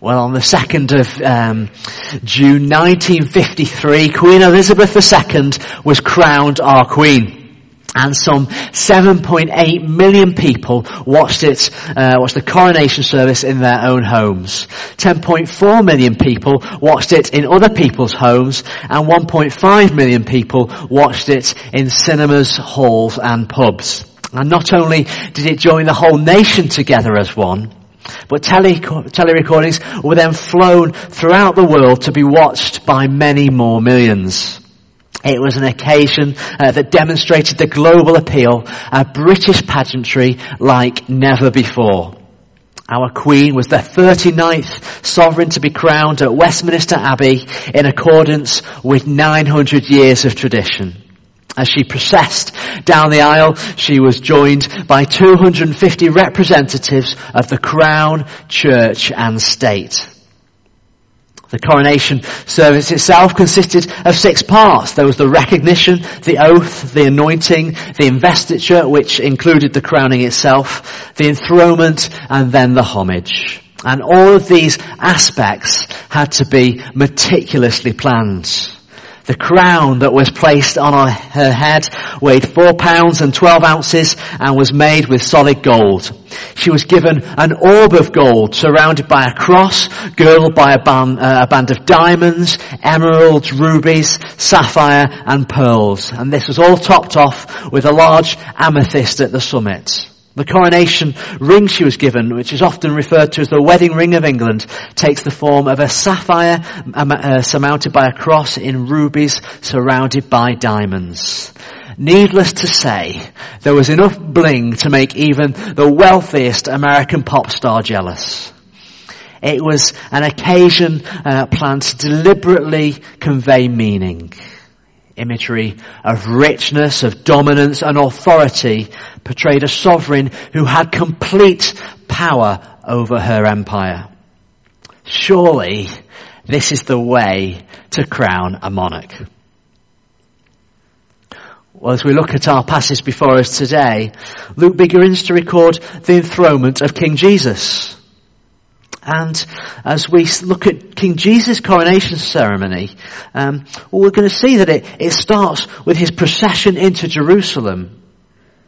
Well, on the 2nd of um, June 1953, Queen Elizabeth II was crowned our Queen. And some 7.8 million people watched it, uh, watched the coronation service in their own homes. 10.4 million people watched it in other people's homes, and 1.5 million people watched it in cinemas, halls, and pubs. And not only did it join the whole nation together as one, but tele, recordings were then flown throughout the world to be watched by many more millions. It was an occasion uh, that demonstrated the global appeal of British pageantry like never before. Our Queen was the 39th sovereign to be crowned at Westminster Abbey in accordance with 900 years of tradition. As she processed down the aisle, she was joined by 250 representatives of the Crown, Church and State. The coronation service itself consisted of six parts. There was the recognition, the oath, the anointing, the investiture, which included the crowning itself, the enthronement, and then the homage. And all of these aspects had to be meticulously planned. The crown that was placed on her head weighed four pounds and twelve ounces and was made with solid gold. She was given an orb of gold surrounded by a cross, girdled by a band, uh, a band of diamonds, emeralds, rubies, sapphire and pearls. And this was all topped off with a large amethyst at the summit. The coronation ring she was given, which is often referred to as the wedding ring of England, takes the form of a sapphire um, uh, surmounted by a cross in rubies surrounded by diamonds. Needless to say, there was enough bling to make even the wealthiest American pop star jealous. It was an occasion uh, planned to deliberately convey meaning imagery of richness, of dominance and authority portrayed a sovereign who had complete power over her empire. Surely this is the way to crown a monarch. Well, as we look at our passage before us today, Luke begins to record the enthronement of King Jesus. And as we look at King Jesus' coronation ceremony, um, well, we're going to see that it, it starts with his procession into Jerusalem.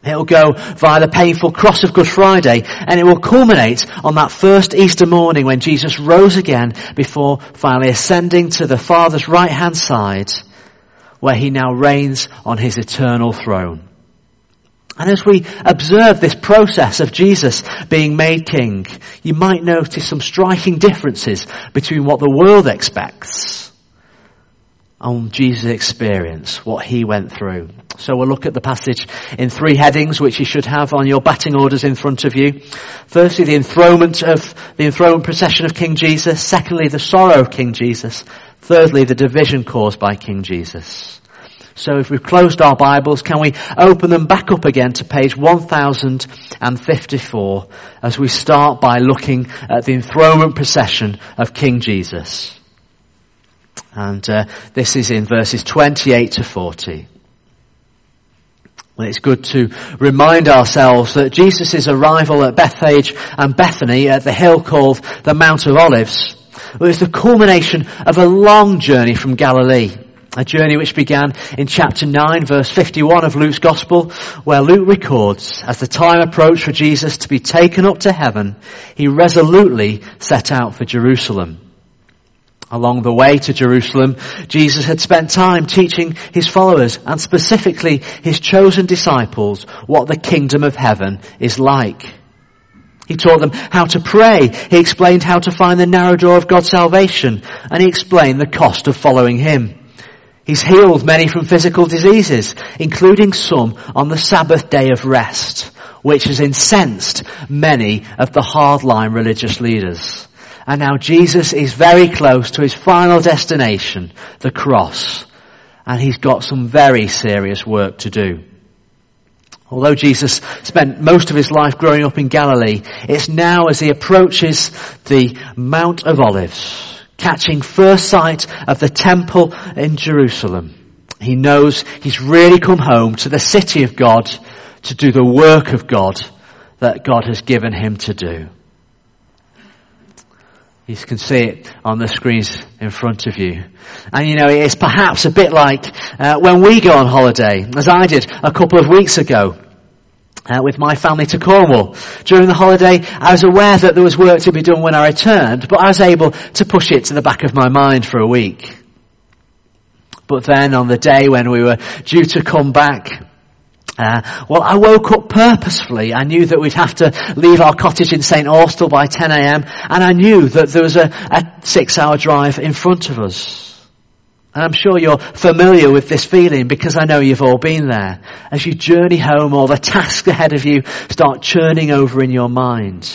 It'll go via the painful cross of Good Friday and it will culminate on that first Easter morning when Jesus rose again before finally ascending to the Father's right hand side where he now reigns on his eternal throne. And as we observe this process of Jesus being made king, you might notice some striking differences between what the world expects and Jesus' experience, what he went through. So we'll look at the passage in three headings, which you should have on your batting orders in front of you. Firstly, the enthronement of, the enthronement procession of King Jesus. Secondly, the sorrow of King Jesus. Thirdly, the division caused by King Jesus. So if we've closed our Bibles, can we open them back up again to page 1054 as we start by looking at the enthronement procession of King Jesus. And uh, this is in verses 28 to 40. Well, it's good to remind ourselves that Jesus' arrival at Bethphage and Bethany at the hill called the Mount of Olives was the culmination of a long journey from Galilee. A journey which began in chapter 9 verse 51 of Luke's Gospel, where Luke records, as the time approached for Jesus to be taken up to heaven, he resolutely set out for Jerusalem. Along the way to Jerusalem, Jesus had spent time teaching his followers, and specifically his chosen disciples, what the kingdom of heaven is like. He taught them how to pray. He explained how to find the narrow door of God's salvation, and he explained the cost of following him. He's healed many from physical diseases, including some on the Sabbath day of rest, which has incensed many of the hardline religious leaders. And now Jesus is very close to his final destination, the cross. And he's got some very serious work to do. Although Jesus spent most of his life growing up in Galilee, it's now as he approaches the Mount of Olives catching first sight of the temple in Jerusalem, he knows he's really come home to the city of God to do the work of God that God has given him to do. You can see it on the screens in front of you. And you know, it's perhaps a bit like uh, when we go on holiday, as I did a couple of weeks ago. Uh, with my family to Cornwall. During the holiday, I was aware that there was work to be done when I returned, but I was able to push it to the back of my mind for a week. But then on the day when we were due to come back, uh, well, I woke up purposefully. I knew that we'd have to leave our cottage in St. Austell by 10am, and I knew that there was a, a six-hour drive in front of us. I'm sure you're familiar with this feeling because I know you've all been there. As you journey home, all the tasks ahead of you start churning over in your mind.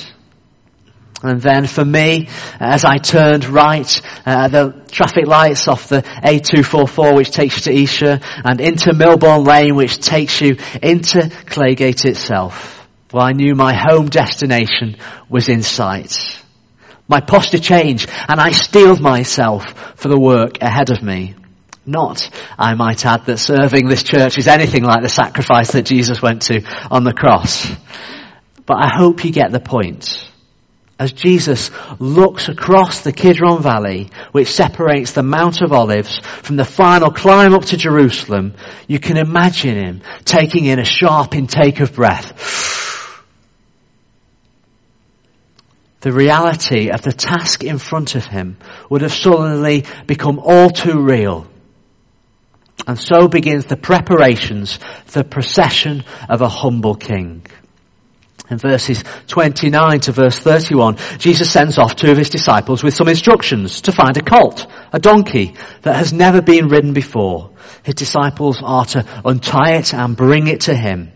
And then for me, as I turned right, uh, the traffic lights off the A244 which takes you to Esher and into Milbourne Lane which takes you into Claygate itself. Well, I knew my home destination was in sight. My posture changed and I steeled myself for the work ahead of me. Not, I might add, that serving this church is anything like the sacrifice that Jesus went to on the cross. But I hope you get the point as Jesus looks across the Kidron Valley, which separates the Mount of Olives from the final climb up to Jerusalem, you can imagine him taking in a sharp intake of breath. The reality of the task in front of him would have suddenly become all too real. And so begins the preparations for the procession of a humble king. In verses 29 to verse 31, Jesus sends off two of his disciples with some instructions to find a colt, a donkey that has never been ridden before. His disciples are to untie it and bring it to him.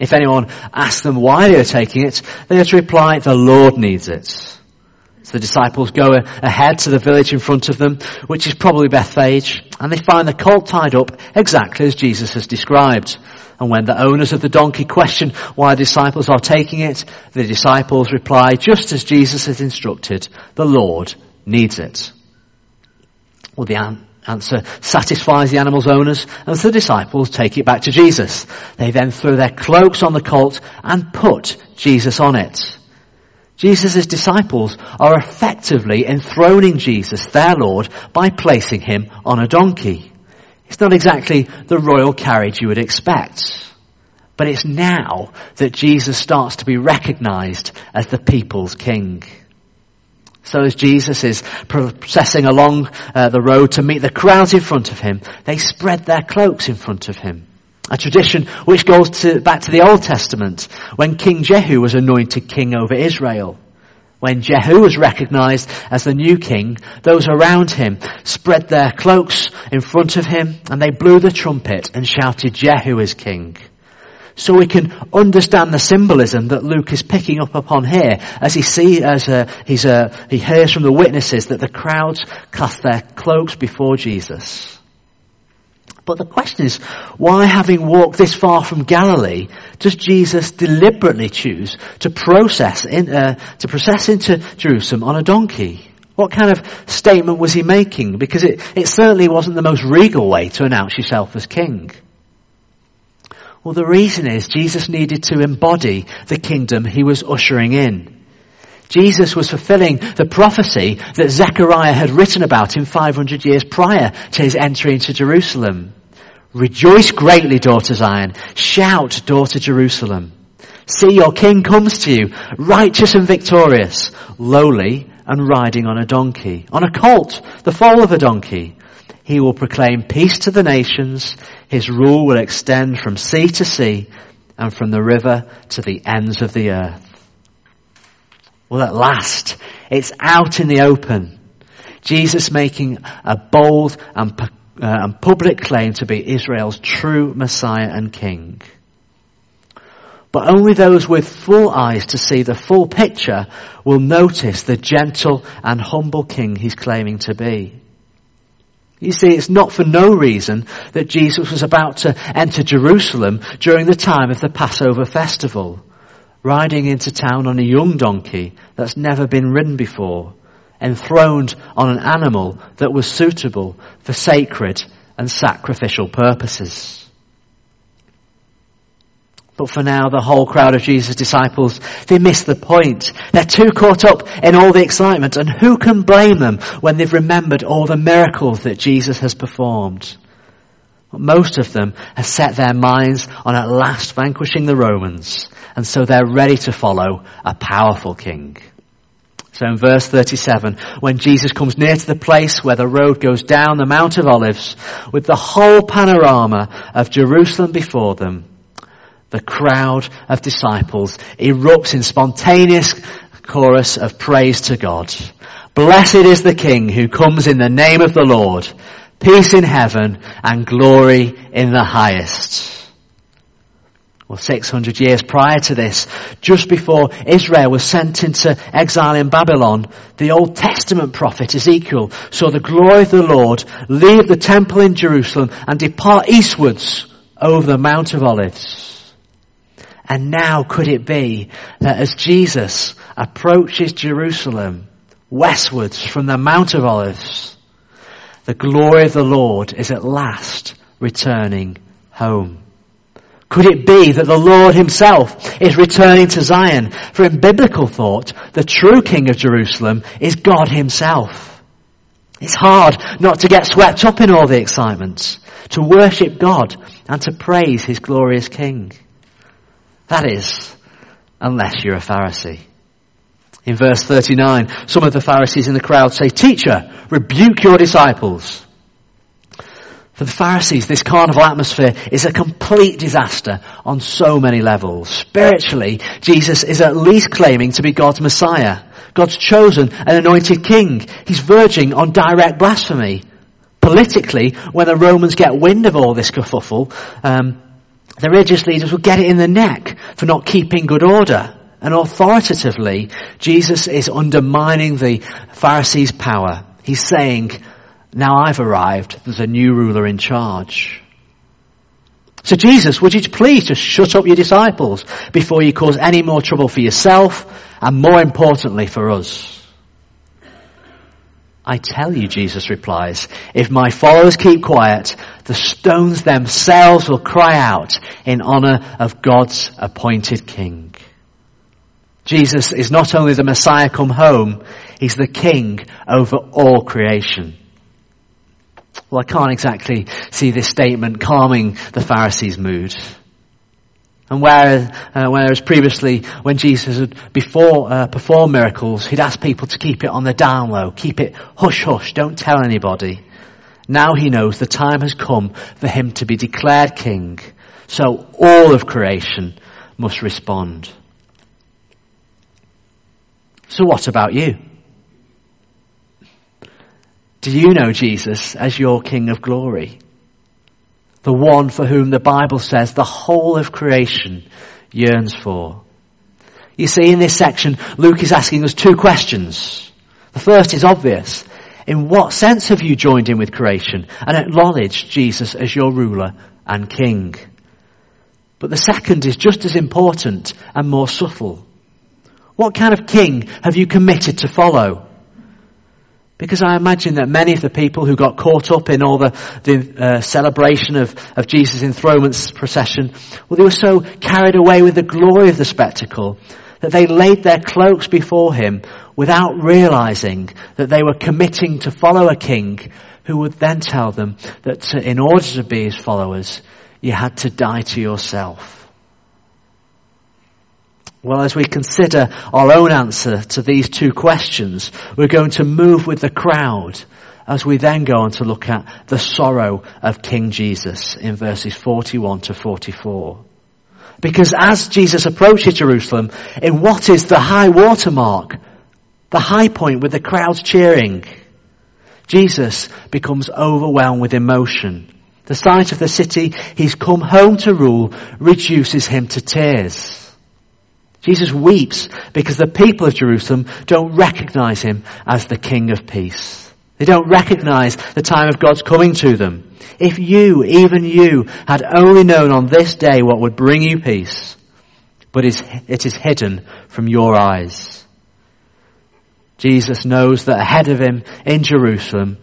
If anyone asks them why they are taking it, they are to reply, the Lord needs it. So the disciples go ahead to the village in front of them, which is probably Bethphage, and they find the colt tied up exactly as Jesus has described. And when the owners of the donkey question why the disciples are taking it, the disciples reply, just as Jesus has instructed, the Lord needs it. Well, the answer satisfies the animal's owners, and the disciples take it back to Jesus. They then throw their cloaks on the colt and put Jesus on it. Jesus' disciples are effectively enthroning Jesus, their Lord, by placing him on a donkey. It's not exactly the royal carriage you would expect. But it's now that Jesus starts to be recognized as the people's king. So as Jesus is processing along uh, the road to meet the crowds in front of him, they spread their cloaks in front of him. A tradition which goes to, back to the Old Testament when King Jehu was anointed king over Israel. When Jehu was recognized as the new king, those around him spread their cloaks in front of him and they blew the trumpet and shouted, Jehu is king. So we can understand the symbolism that Luke is picking up upon here as he see, as uh, he's, uh, he hears from the witnesses that the crowds cast their cloaks before Jesus. But the question is, why having walked this far from Galilee, does Jesus deliberately choose to process in, uh, to process into Jerusalem on a donkey? What kind of statement was he making? Because it, it certainly wasn't the most regal way to announce yourself as king. Well, the reason is Jesus needed to embody the kingdom he was ushering in. Jesus was fulfilling the prophecy that Zechariah had written about him 500 years prior to his entry into Jerusalem. Rejoice greatly, daughter Zion. Shout, daughter Jerusalem. See, your king comes to you, righteous and victorious, lowly and riding on a donkey, on a colt, the foal of a donkey. He will proclaim peace to the nations. His rule will extend from sea to sea and from the river to the ends of the earth. Well, at last, it's out in the open. Jesus making a bold and, uh, and public claim to be Israel's true Messiah and King. But only those with full eyes to see the full picture will notice the gentle and humble King he's claiming to be. You see, it's not for no reason that Jesus was about to enter Jerusalem during the time of the Passover festival riding into town on a young donkey that's never been ridden before, enthroned on an animal that was suitable for sacred and sacrificial purposes. But for now, the whole crowd of Jesus' disciples, they miss the point. They're too caught up in all the excitement, and who can blame them when they've remembered all the miracles that Jesus has performed? Most of them have set their minds on at last vanquishing the Romans, and so they're ready to follow a powerful king. So in verse 37, when Jesus comes near to the place where the road goes down the Mount of Olives, with the whole panorama of Jerusalem before them, the crowd of disciples erupts in spontaneous chorus of praise to God. Blessed is the King who comes in the name of the Lord, peace in heaven and glory in the highest. Well, 600 years prior to this, just before Israel was sent into exile in Babylon, the Old Testament prophet Ezekiel saw the glory of the Lord leave the temple in Jerusalem and depart eastwards over the Mount of Olives. And now could it be that as Jesus approaches Jerusalem westwards from the Mount of Olives, the glory of the Lord is at last returning home? Could it be that the Lord himself is returning to Zion? For in biblical thought, the true King of Jerusalem is God himself. It's hard not to get swept up in all the excitement, to worship God and to praise his glorious King. That is, unless you're a Pharisee. In verse 39, some of the Pharisees in the crowd say, Teacher, rebuke your disciples. For the Pharisees, this carnival atmosphere is a complete disaster on so many levels. Spiritually, Jesus is at least claiming to be God's Messiah, God's chosen and anointed king. He's verging on direct blasphemy. Politically, when the Romans get wind of all this kerfuffle, um, the religious leaders will get it in the neck for not keeping good order. And authoritatively, Jesus is undermining the Pharisees' power. He's saying, now I've arrived. There's a new ruler in charge. So Jesus, would you please just shut up your disciples before you cause any more trouble for yourself and more importantly for us? I tell you, Jesus replies, if my followers keep quiet, the stones themselves will cry out in honor of God's appointed king. Jesus is not only the Messiah come home, he's the king over all creation. Well, I can't exactly see this statement calming the Pharisees' mood. And whereas, uh, whereas previously, when Jesus had before uh, performed miracles, he'd ask people to keep it on the down low, keep it hush hush, don't tell anybody. Now he knows the time has come for him to be declared king. So all of creation must respond. So what about you? Do you know Jesus as your King of glory? The one for whom the Bible says the whole of creation yearns for. You see, in this section, Luke is asking us two questions. The first is obvious. In what sense have you joined in with creation and acknowledged Jesus as your ruler and king? But the second is just as important and more subtle. What kind of king have you committed to follow? Because I imagine that many of the people who got caught up in all the, the uh, celebration of, of Jesus' enthronement procession, well, they were so carried away with the glory of the spectacle that they laid their cloaks before him without realizing that they were committing to follow a king who would then tell them that in order to be his followers, you had to die to yourself. Well, as we consider our own answer to these two questions, we're going to move with the crowd as we then go on to look at the sorrow of King Jesus in verses 41 to 44. Because as Jesus approaches Jerusalem, in what is the high watermark, the high point with the crowds cheering, Jesus becomes overwhelmed with emotion. The sight of the city he's come home to rule reduces him to tears. Jesus weeps because the people of Jerusalem don't recognize him as the King of Peace. They don't recognize the time of God's coming to them. If you, even you, had only known on this day what would bring you peace, but it is hidden from your eyes. Jesus knows that ahead of him in Jerusalem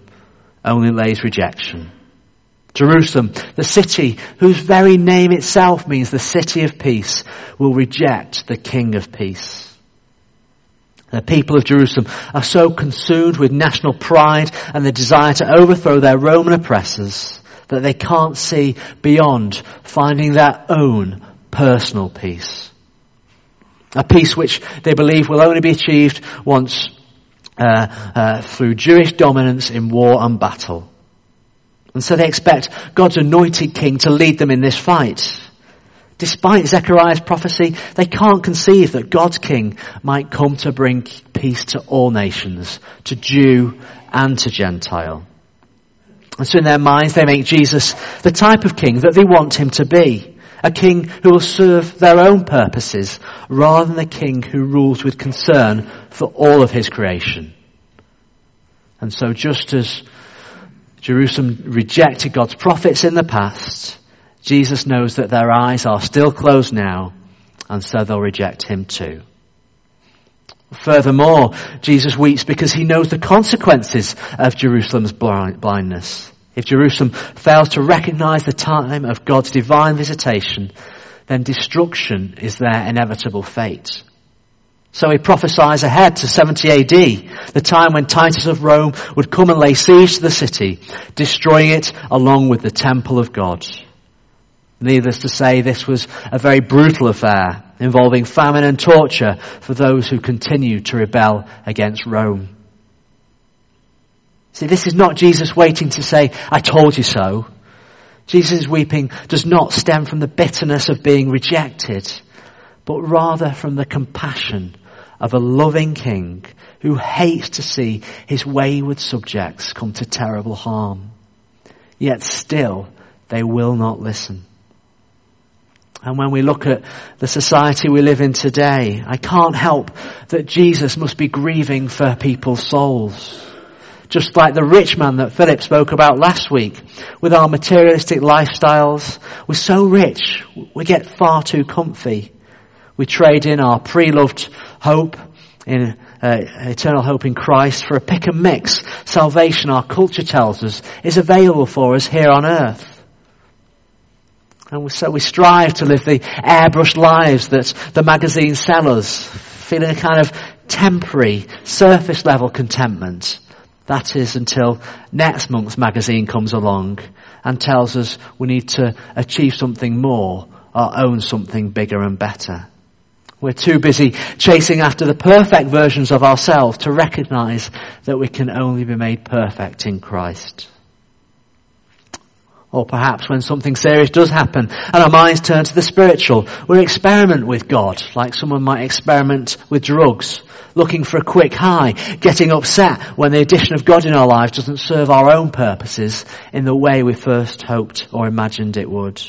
only lays rejection. Jerusalem, the city whose very name itself means the city of peace, will reject the King of peace. The people of Jerusalem are so consumed with national pride and the desire to overthrow their Roman oppressors that they can't see beyond finding their own personal peace. A peace which they believe will only be achieved once uh, uh, through Jewish dominance in war and battle. And so they expect God's anointed king to lead them in this fight. Despite Zechariah's prophecy, they can't conceive that God's king might come to bring peace to all nations, to Jew and to Gentile. And so in their minds they make Jesus the type of king that they want him to be. A king who will serve their own purposes rather than a king who rules with concern for all of his creation. And so just as Jerusalem rejected God's prophets in the past, Jesus knows that their eyes are still closed now, and so they'll reject him too. Furthermore, Jesus weeps because he knows the consequences of Jerusalem's blindness. If Jerusalem fails to recognize the time of God's divine visitation, then destruction is their inevitable fate. So he prophesies ahead to 70 AD, the time when Titus of Rome would come and lay siege to the city, destroying it along with the temple of God. Needless to say, this was a very brutal affair involving famine and torture for those who continued to rebel against Rome. See, this is not Jesus waiting to say, I told you so. Jesus' weeping does not stem from the bitterness of being rejected, but rather from the compassion of a loving king who hates to see his wayward subjects come to terrible harm. Yet still, they will not listen. And when we look at the society we live in today, I can't help that Jesus must be grieving for people's souls. Just like the rich man that Philip spoke about last week, with our materialistic lifestyles, we're so rich, we get far too comfy. We trade in our pre-loved hope in uh, eternal hope in Christ for a pick and mix salvation our culture tells us is available for us here on earth. And so we strive to live the airbrushed lives that the magazine sell us, feeling a kind of temporary, surface level contentment. That is until next month's magazine comes along and tells us we need to achieve something more or own something bigger and better. We're too busy chasing after the perfect versions of ourselves to recognize that we can only be made perfect in Christ. Or perhaps when something serious does happen and our minds turn to the spiritual, we experiment with God, like someone might experiment with drugs, looking for a quick high, getting upset when the addition of God in our lives doesn't serve our own purposes in the way we first hoped or imagined it would.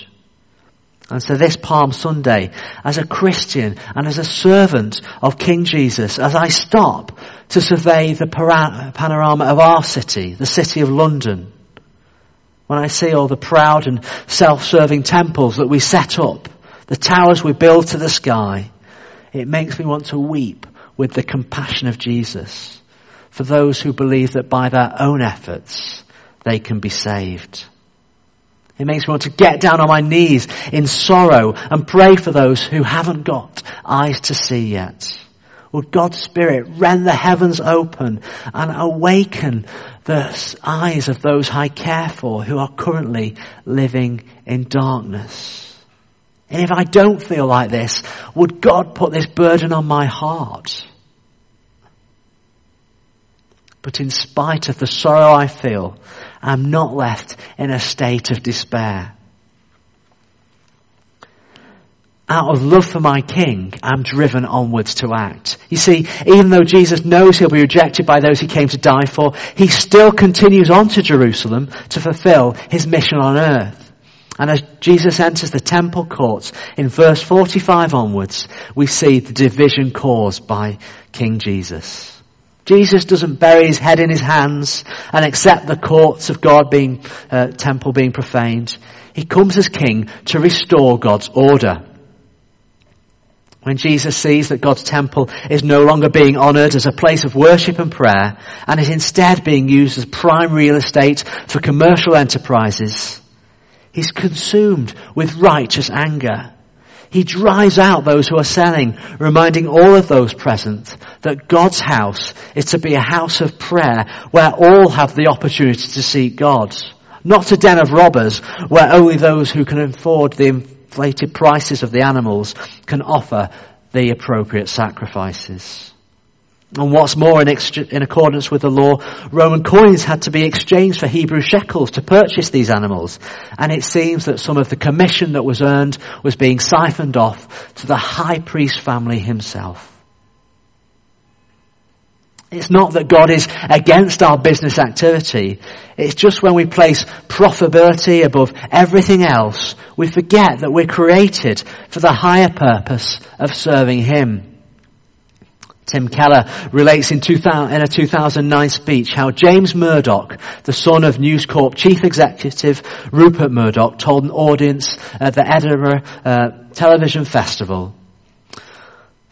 And so this Palm Sunday, as a Christian and as a servant of King Jesus, as I stop to survey the panorama of our city, the city of London, when I see all the proud and self-serving temples that we set up, the towers we build to the sky, it makes me want to weep with the compassion of Jesus for those who believe that by their own efforts they can be saved. It makes me want to get down on my knees in sorrow and pray for those who haven't got eyes to see yet. Would God's Spirit rend the heavens open and awaken the eyes of those I care for who are currently living in darkness? And if I don't feel like this, would God put this burden on my heart? But in spite of the sorrow I feel, I'm not left in a state of despair out of love for my king, I'm driven onwards to act. You see, even though Jesus knows he'll be rejected by those he came to die for, he still continues on to Jerusalem to fulfill his mission on earth. And as Jesus enters the temple courts in verse 45 onwards, we see the division caused by King Jesus. Jesus doesn't bury his head in his hands and accept the courts of God being, uh, temple being profaned. He comes as king to restore God's order. When Jesus sees that God's temple is no longer being honored as a place of worship and prayer and is instead being used as prime real estate for commercial enterprises, He's consumed with righteous anger. He drives out those who are selling, reminding all of those present that God's house is to be a house of prayer where all have the opportunity to seek God. Not a den of robbers where only those who can afford the inflated prices of the animals can offer the appropriate sacrifices. And what's more, in, in, accordance with the law, Roman coins had to be exchanged for Hebrew shekels to purchase these animals. And it seems that some of the commission that was earned was being siphoned off to the high priest family himself. It's not that God is against our business activity. It's just when we place profitability above everything else, we forget that we're created for the higher purpose of serving Him. Tim Keller relates in, 2000, in, a 2009 speech how James Murdoch, the son of News Corp chief executive Rupert Murdoch, told an audience at the Edinburgh uh, Television Festival,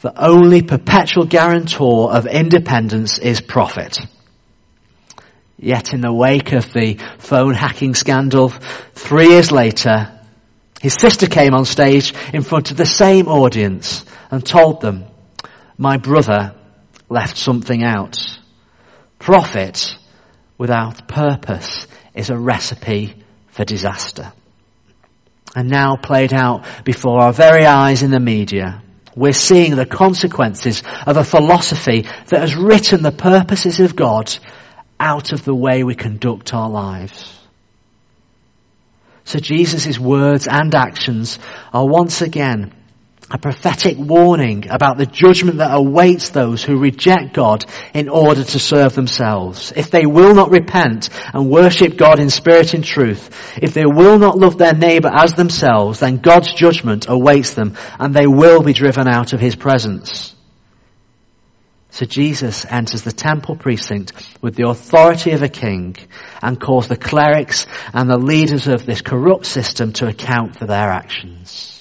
the only perpetual guarantor of independence is profit. Yet in the wake of the phone hacking scandal, three years later, his sister came on stage in front of the same audience and told them my brother left something out. Profit without purpose is a recipe for disaster. And now played out before our very eyes in the media, we're seeing the consequences of a philosophy that has written the purposes of God out of the way we conduct our lives. So Jesus' words and actions are once again a prophetic warning about the judgment that awaits those who reject God in order to serve themselves. If they will not repent and worship God in spirit and truth, if they will not love their neighbor as themselves, then God's judgment awaits them and they will be driven out of his presence. So Jesus enters the temple precinct with the authority of a king and calls the clerics and the leaders of this corrupt system to account for their actions.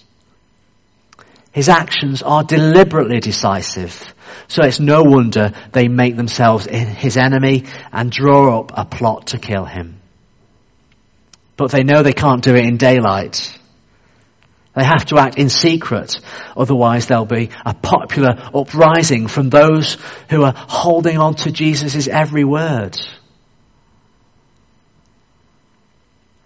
His actions are deliberately decisive. So it's no wonder they make themselves his enemy and draw up a plot to kill him. But they know they can't do it in daylight. They have to act in secret, otherwise there'll be a popular uprising from those who are holding on to Jesus' every word.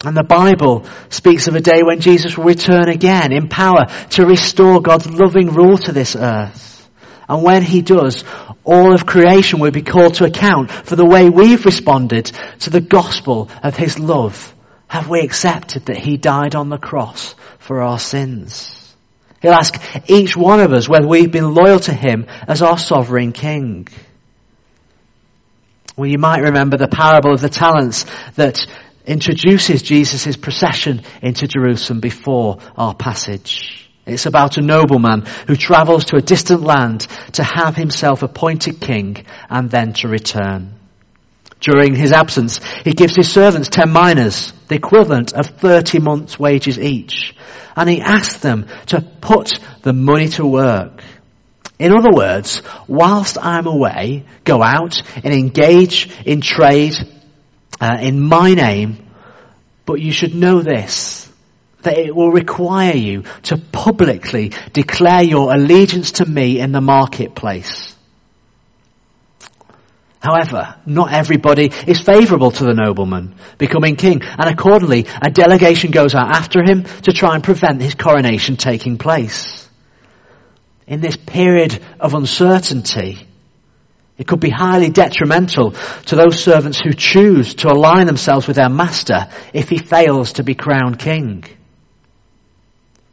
And the Bible speaks of a day when Jesus will return again in power to restore God's loving rule to this earth. And when he does, all of creation will be called to account for the way we've responded to the gospel of his love. Have we accepted that he died on the cross for our sins? He'll ask each one of us whether we've been loyal to him as our sovereign king. Well, you might remember the parable of the talents that introduces Jesus' procession into Jerusalem before our passage. It's about a nobleman who travels to a distant land to have himself appointed king and then to return. During his absence, he gives his servants ten minas, the equivalent of 30 months wages each, and he asks them to put the money to work. In other words, whilst I'm away, go out and engage in trade uh, in my name, but you should know this, that it will require you to publicly declare your allegiance to me in the marketplace. However, not everybody is favourable to the nobleman becoming king, and accordingly, a delegation goes out after him to try and prevent his coronation taking place. In this period of uncertainty, it could be highly detrimental to those servants who choose to align themselves with their master if he fails to be crowned king.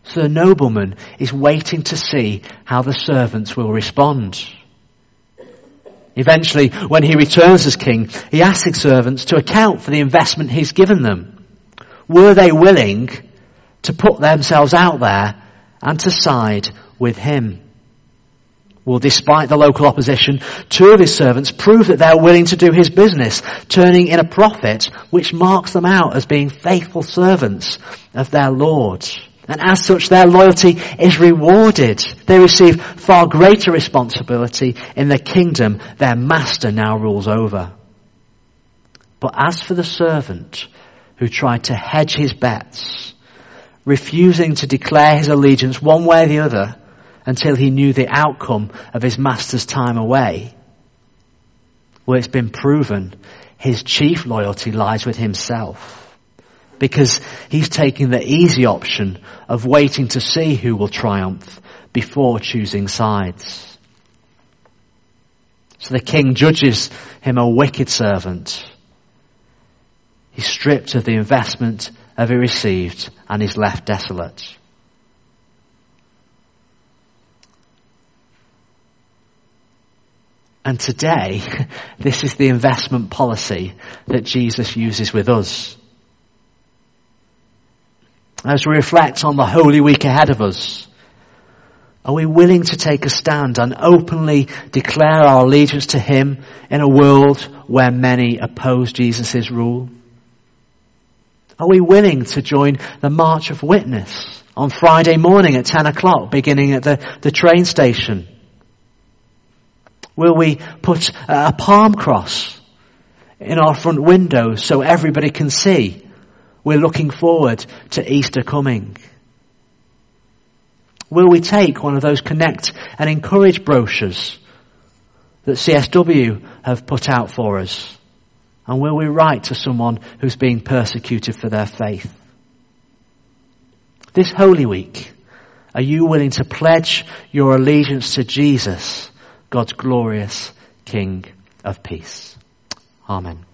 So the nobleman is waiting to see how the servants will respond. Eventually, when he returns as king, he asks his servants to account for the investment he's given them. Were they willing to put themselves out there and to side with him? Well, despite the local opposition, two of his servants prove that they're willing to do his business, turning in a profit which marks them out as being faithful servants of their Lord. And as such, their loyalty is rewarded. They receive far greater responsibility in the kingdom their master now rules over. But as for the servant who tried to hedge his bets, refusing to declare his allegiance one way or the other until he knew the outcome of his master's time away. Well, it's been proven his chief loyalty lies with himself because he's taking the easy option of waiting to see who will triumph before choosing sides. So the king judges him a wicked servant. He's stripped of the investment of he received and is left desolate. And today, this is the investment policy that Jesus uses with us. As we reflect on the Holy Week ahead of us, are we willing to take a stand and openly declare our allegiance to Him in a world where many oppose Jesus' rule? Are we willing to join the March of Witness on Friday morning at 10 o'clock, beginning at the, the train station? Will we put uh, a palm cross in our front window so everybody can see we're looking forward to Easter coming? Will we take one of those connect and encourage brochures that CSW have put out for us? And will we write to someone who's being persecuted for their faith? This Holy Week, are you willing to pledge your allegiance to Jesus, God's glorious King of peace? Amen.